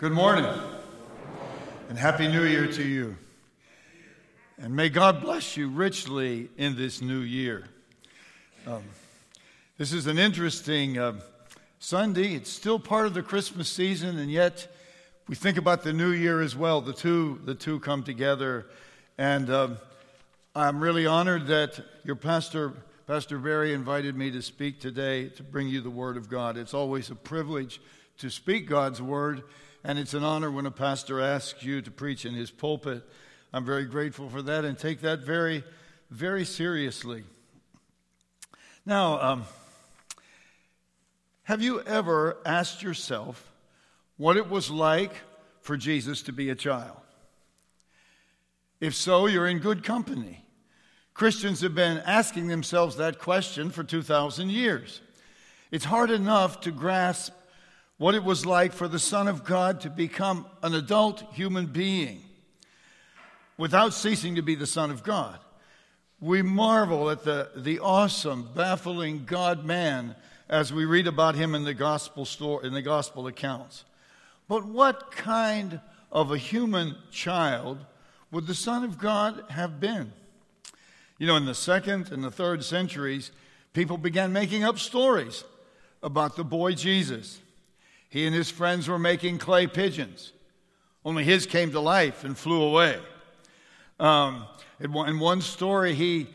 Good morning. And Happy New Year to you. And may God bless you richly in this new year. Um, this is an interesting uh, Sunday. It's still part of the Christmas season, and yet we think about the new year as well. The two, the two come together. And um, I'm really honored that your pastor, Pastor Barry, invited me to speak today to bring you the Word of God. It's always a privilege to speak God's Word and it's an honor when a pastor asks you to preach in his pulpit. I'm very grateful for that and take that very, very seriously. Now, um, have you ever asked yourself what it was like for Jesus to be a child? If so, you're in good company. Christians have been asking themselves that question for 2,000 years. It's hard enough to grasp what it was like for the Son of God to become an adult human being without ceasing to be the Son of God. We marvel at the, the awesome, baffling God man as we read about him in the gospel story, in the gospel accounts. But what kind of a human child would the Son of God have been? You know, in the second and the third centuries, people began making up stories about the boy Jesus. He and his friends were making clay pigeons, only his came to life and flew away. Um, in, one, story, he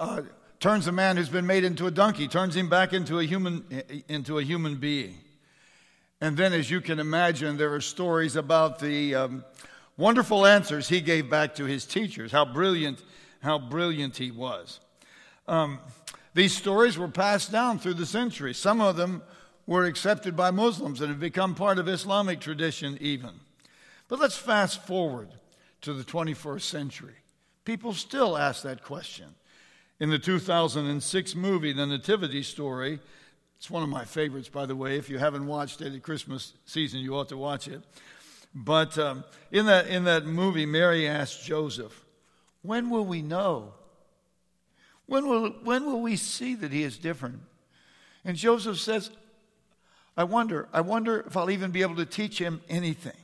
uh, turns a man who's been made into a donkey, turns him back into a human, into a human being. And then, as you can imagine, there are stories about the um, wonderful answers he gave back to his teachers, how brilliant, how brilliant he was. Um, these stories were passed down through the centuries. Some of them were accepted by Muslims and have become part of Islamic tradition, even. But let's fast forward to the 21st century. People still ask that question. In the 2006 movie, The Nativity Story, it's one of my favorites, by the way. If you haven't watched it at Christmas season, you ought to watch it. But um, in, that, in that movie, Mary asked Joseph, When will we know? When will, when will we see that he is different? And Joseph says, I wonder, I wonder if I'll even be able to teach him anything.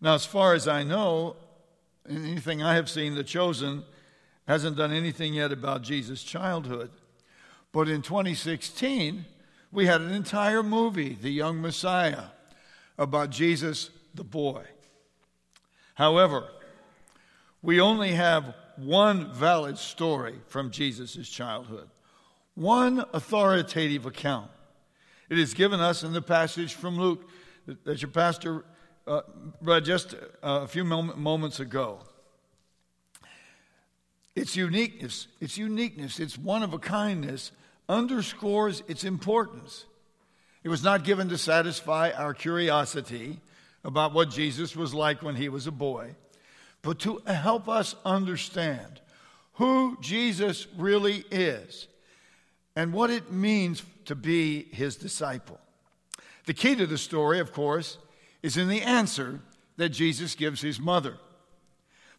Now, as far as I know, in anything I have seen, The Chosen hasn't done anything yet about Jesus' childhood. But in 2016, we had an entire movie, The Young Messiah, about Jesus the boy. However, we only have one valid story from Jesus' childhood, one authoritative account. It is given us in the passage from Luke that your pastor uh, read just a few moments ago. Its uniqueness, its uniqueness, its one of a kindness underscores its importance. It was not given to satisfy our curiosity about what Jesus was like when he was a boy, but to help us understand who Jesus really is and what it means to be his disciple. The key to the story, of course, is in the answer that Jesus gives his mother.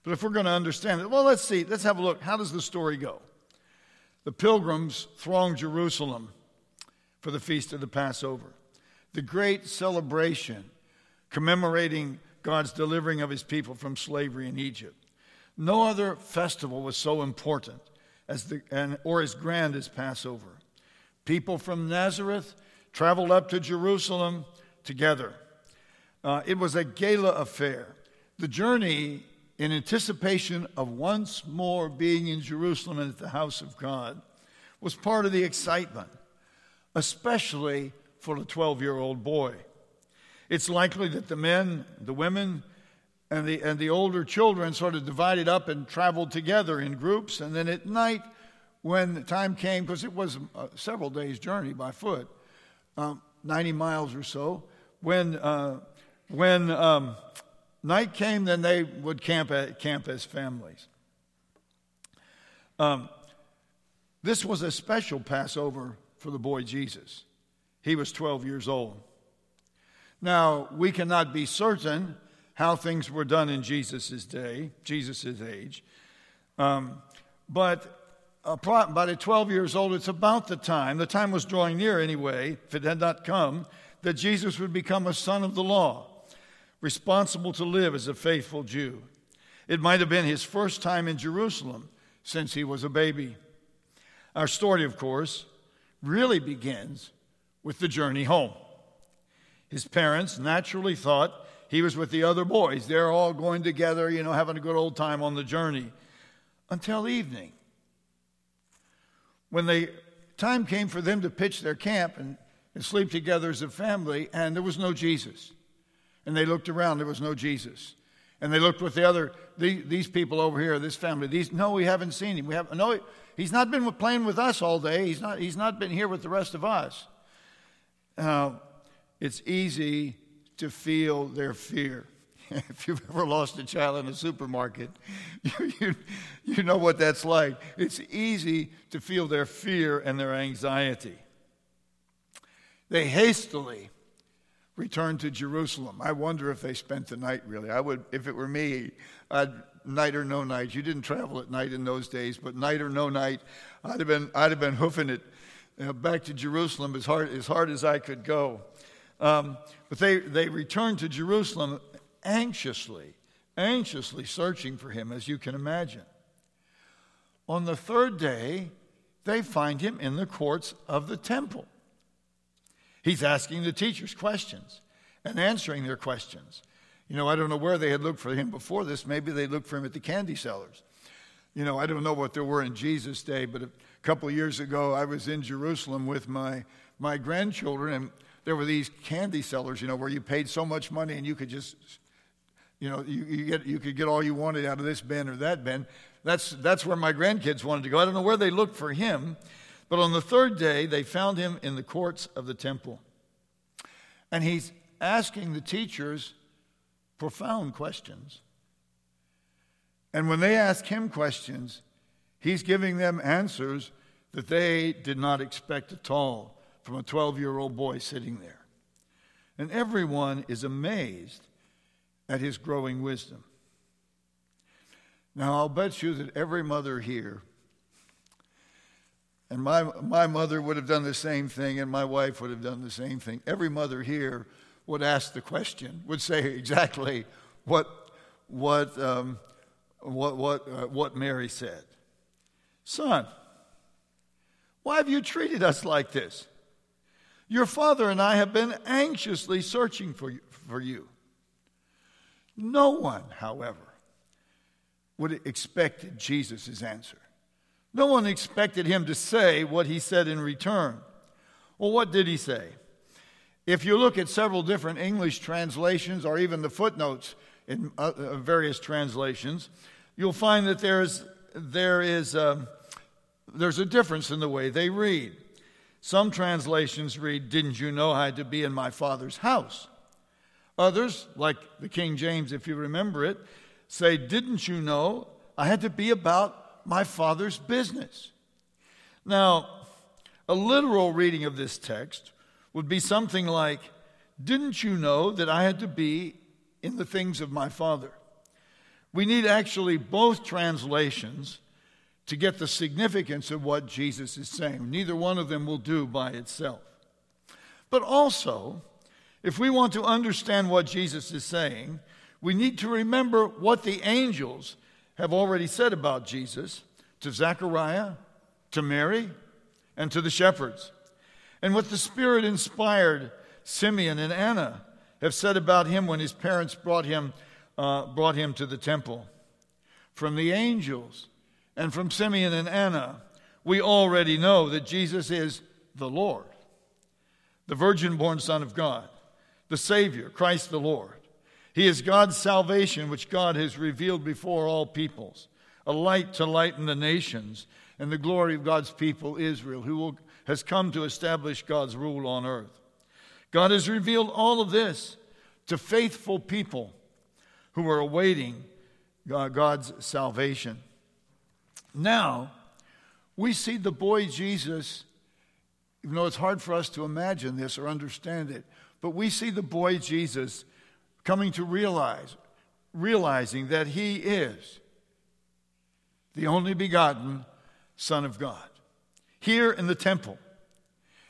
But if we're going to understand it, well, let's see, let's have a look. How does the story go? The pilgrims throng Jerusalem for the feast of the Passover, the great celebration commemorating God's delivering of his people from slavery in Egypt. No other festival was so important as the, and, or as grand as Passover. People from Nazareth traveled up to Jerusalem together. Uh, it was a gala affair. The journey, in anticipation of once more being in Jerusalem and at the house of God, was part of the excitement, especially for a 12 year old boy. It's likely that the men, the women, and the, and the older children sort of divided up and traveled together in groups, and then at night when the time came, because it was several days' journey by foot, um, 90 miles or so, when, uh, when um, night came, then they would camp, at, camp as families. Um, this was a special Passover for the boy Jesus. He was 12 years old. Now, we cannot be certain how things were done in Jesus' day, Jesus' age, um, but about at 12 years old, it's about the time, the time was drawing near anyway, if it had not come, that Jesus would become a son of the law. responsible to live as a faithful Jew. It might have been his first time in Jerusalem since he was a baby. Our story, of course, really begins with the journey home. His parents naturally thought he was with the other boys. They're all going together, you know, having a good old time on the journey until evening. When the time came for them to pitch their camp and, and sleep together as a family, and there was no Jesus. And they looked around, there was no Jesus. And they looked with the other, the, these people over here, this family. These, no, we haven't seen him. We have, no, he's not been playing with us all day. He's not, he's not been here with the rest of us. Uh, it's easy to feel their fear. if you've ever lost a child in a supermarket, you, you, you know what that's like. It's easy to feel their fear and their anxiety. They hastily returned to Jerusalem. I wonder if they spent the night really. I would, if it were me, I'd, night or no night. You didn't travel at night in those days, but night or no night, I'd have been, I'd have been hoofing it uh, back to Jerusalem as hard, as hard as I could go. Um, but they, they returned to Jerusalem anxiously, anxiously searching for him, as you can imagine. On the third day, they find him in the courts of the temple. He's asking the teachers questions and answering their questions. You know, I don't know where they had looked for him before this. Maybe they looked for him at the candy sellers. You know, I don't know what there were in Jesus' day, but a couple years ago, I was in Jerusalem with my, my grandchildren, and there were these candy sellers, you know, where you paid so much money and you could just, you know, you, you, get, you could get all you wanted out of this bin or that bin. That's, that's where my grandkids wanted to go. I don't know where they looked for him, but on the third day, they found him in the courts of the temple. And he's asking the teachers profound questions. And when they ask him questions, he's giving them answers that they did not expect at all from a 12 year old boy sitting there. And everyone is amazed at his growing wisdom. Now, I'll bet you that every mother here and my, my mother would have done the same thing, and my wife would have done the same thing. Every mother here would ask the question, would say exactly what, what, um, what, what, uh, what Mary said Son, why have you treated us like this? Your father and I have been anxiously searching for you. For you. No one, however, would expected Jesus' answer. No one expected him to say what he said in return. Well, what did he say? If you look at several different English translations or even the footnotes in uh, uh various translations, you'll find that there's, there is a, um, there's a difference in the way they read. Some translations read, Didn't you know I had to be in my father's house? Others, like the King James, if you remember it, say, Didn't you know I had to be about my Father's business. Now, a literal reading of this text would be something like, Didn't you know that I had to be in the things of my Father? We need actually both translations to get the significance of what Jesus is saying. Neither one of them will do by itself. But also, if we want to understand what Jesus is saying, we need to remember what the angels have already said about Jesus to Zechariah, to Mary, and to the shepherds. And what the Spirit inspired Simeon and Anna have said about him when his parents brought him, uh, brought him to the temple. From the angels and from Simeon and Anna, we already know that Jesus is the Lord, the virgin born Son of God, the Savior, Christ the Lord. He is God's salvation, which God has revealed before all peoples, a light to lighten the nations, and the glory of God's people, Israel, who will, has come to establish God's rule on earth. God has revealed all of this to faithful people who are awaiting God's salvation. Now, we see the boy Jesus, even though it's hard for us to imagine this or understand it, but we see the boy Jesus coming to realize, realizing that he is the only begotten Son of God. Here in the temple,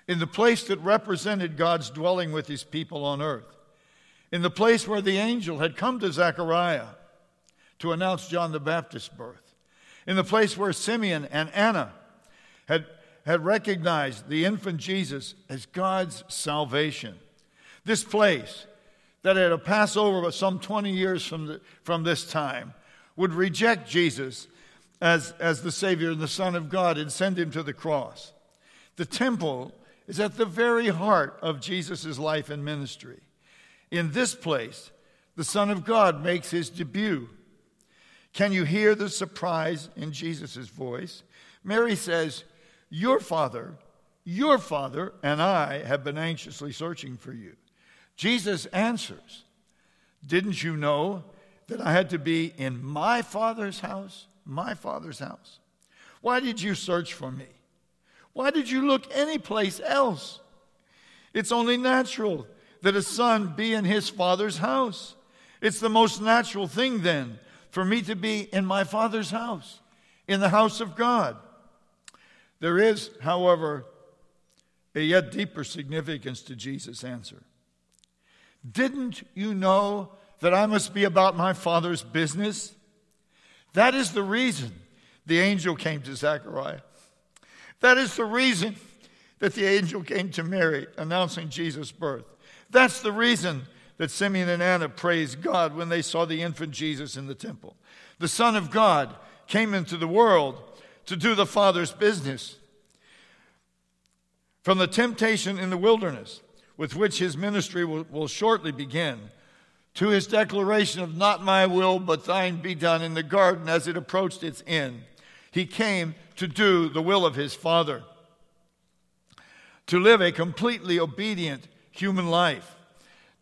in the place that represented God's dwelling with his people on earth, in the place where the angel had come to Zechariah to announce John the Baptist's birth, in the place where Simeon and Anna had, had recognized the infant Jesus as God's salvation. This place that had a Passover some 20 years from, the, from this time would reject Jesus as, as the Savior and the Son of God and send him to the cross. The temple is at the very heart of Jesus' life and ministry. In this place, the Son of God makes his debut. Can you hear the surprise in Jesus' voice? Mary says, Your father, your father, and I have been anxiously searching for you. Jesus answers, Didn't you know that I had to be in my father's house? My father's house. Why did you search for me? Why did you look anyplace else? It's only natural that a son be in his father's house. It's the most natural thing then for me to be in my father's house, in the house of God. There is, however, a yet deeper significance to Jesus' answer. Didn't you know that I must be about my father's business? That is the reason the angel came to Zechariah. That is the reason that the angel came to Mary announcing Jesus' birth. That's the reason that Simeon and Anna praised God when they saw the infant Jesus in the temple. The Son of God came into the world to do the Father's business. From the temptation in the wilderness, with which his ministry will, will shortly begin, to his declaration of, Not my will, but thine be done in the garden as it approached its end, he came to do the will of his Father, to live a completely obedient human life,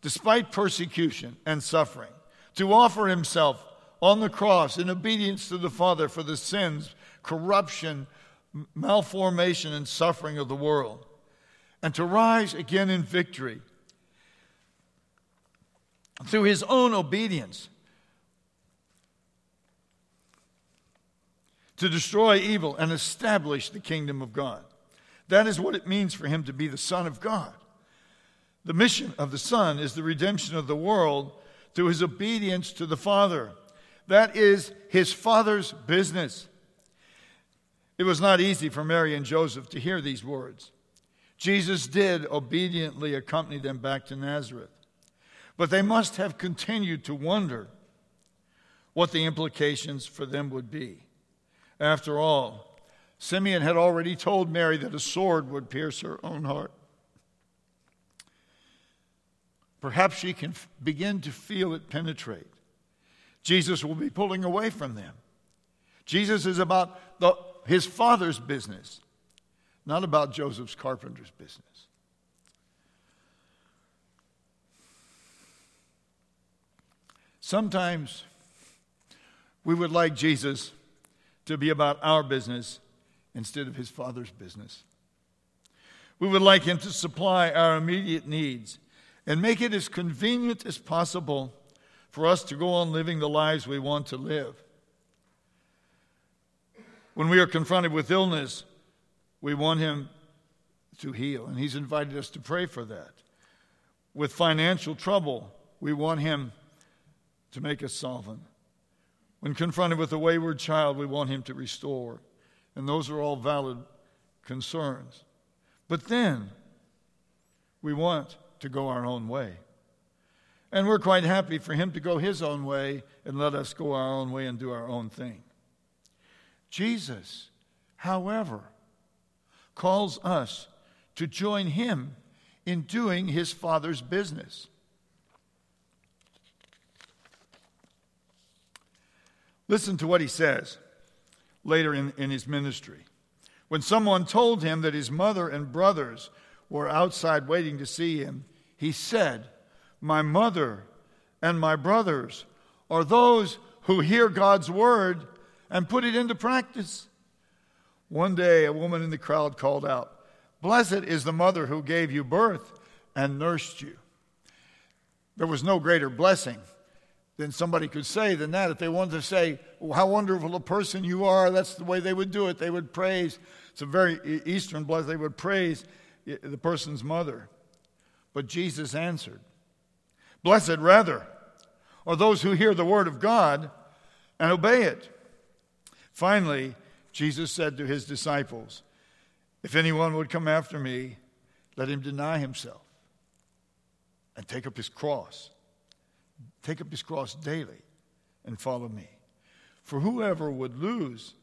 despite persecution and suffering, to offer himself on the cross in obedience to the Father for the sins, corruption, malformation, and suffering of the world, and to rise again in victory through his own obedience to destroy evil and establish the kingdom of God. That is what it means for him to be the Son of God. The mission of the Son is the redemption of the world through his obedience to the Father. That is his Father's business. It was not easy for Mary and Joseph to hear these words. Jesus did obediently accompany them back to Nazareth, but they must have continued to wonder what the implications for them would be. After all, Simeon had already told Mary that a sword would pierce her own heart. Perhaps she can begin to feel it penetrate. Jesus will be pulling away from them. Jesus is about the, his father's business, not about Joseph's carpenter's business. Sometimes we would like Jesus to be about our business instead of his father's business. We would like him to supply our immediate needs and make it as convenient as possible for us to go on living the lives we want to live. When we are confronted with illness, we want Him to heal, and He's invited us to pray for that. With financial trouble, we want Him to make us solvent. When confronted with a wayward child, we want Him to restore. And those are all valid concerns. But then, we want to go our own way. And we're quite happy for him to go his own way and let us go our own way and do our own thing. Jesus, however, calls us to join him in doing his Father's business. Listen to what he says later in, in his ministry. When someone told him that his mother and brothers were outside waiting to see him, he said, My mother and my brothers are those who hear God's word and put it into practice. One day, a woman in the crowd called out, Blessed is the mother who gave you birth and nursed you. There was no greater blessing than somebody could say than that. If they wanted to say, How wonderful a person you are, that's the way they would do it. They would praise. It's a very Eastern blessing. They would praise the person's mother. But Jesus answered, Blessed, rather, are those who hear the word of God and obey it. Finally, Jesus said to his disciples, If anyone would come after me, let him deny himself and take up his cross. Take up his cross daily and follow me. For whoever would lose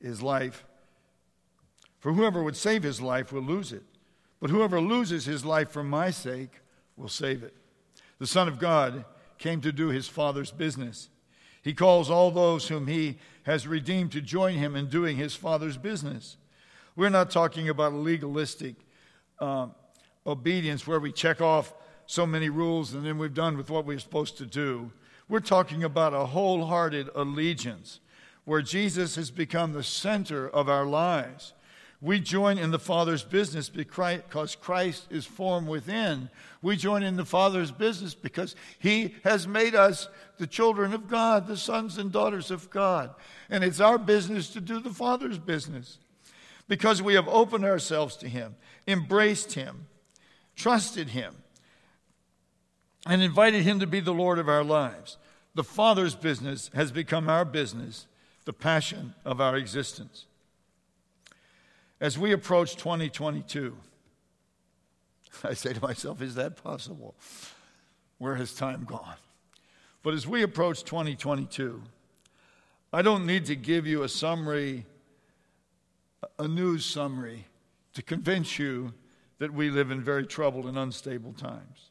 his life, for whoever would save his life will lose it. But whoever loses his life for my sake will save it. The Son of God came to do his Father's business. He calls all those whom he has redeemed to join him in doing his Father's business. We're not talking about a legalistic uh, obedience where we check off so many rules and then we've done with what we're supposed to do. We're talking about a wholehearted allegiance where Jesus has become the center of our lives. We join in the Father's business because Christ is formed within. We join in the Father's business because He has made us the children of God, the sons and daughters of God. And it's our business to do the Father's business because we have opened ourselves to Him, embraced Him, trusted Him, and invited Him to be the Lord of our lives. The Father's business has become our business, the passion of our existence. As we approach 2022, I say to myself, is that possible? Where has time gone? But as we approach 2022, I don't need to give you a summary, a news summary, to convince you that we live in very troubled and unstable times.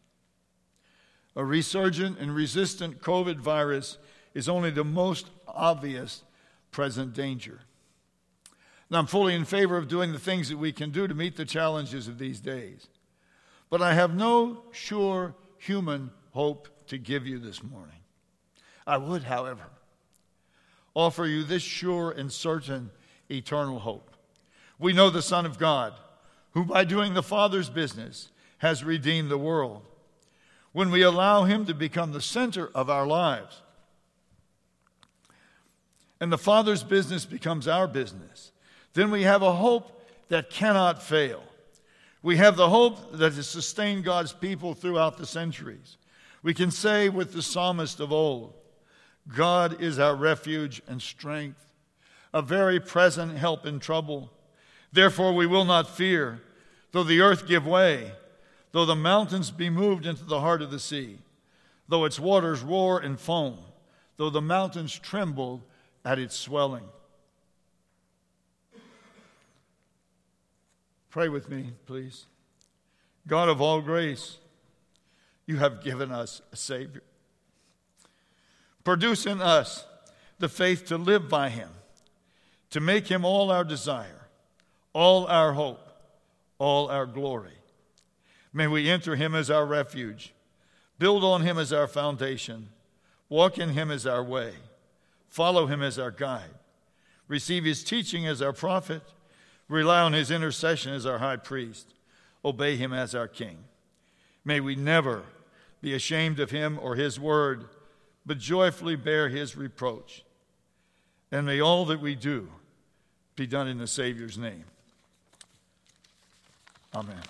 A resurgent and resistant COVID virus is only the most obvious present danger. Now, I'm fully in favor of doing the things that we can do to meet the challenges of these days. But I have no sure human hope to give you this morning. I would, however, offer you this sure and certain eternal hope. We know the Son of God, who by doing the Father's business has redeemed the world. When we allow Him to become the center of our lives, and the Father's business becomes our business, then we have a hope that cannot fail. We have the hope that has sustained God's people throughout the centuries. We can say with the psalmist of old, God is our refuge and strength, a very present help in trouble. Therefore, we will not fear, though the earth give way, though the mountains be moved into the heart of the sea, though its waters roar and foam, though the mountains tremble at its swelling. Pray with me, please. God of all grace, you have given us a Savior. Produce in us the faith to live by Him, to make Him all our desire, all our hope, all our glory. May we enter Him as our refuge, build on Him as our foundation, walk in Him as our way, follow Him as our guide, receive His teaching as our prophet rely on his intercession as our high priest, obey him as our king. May we never be ashamed of him or his word, but joyfully bear his reproach. And may all that we do be done in the Savior's name. Amen.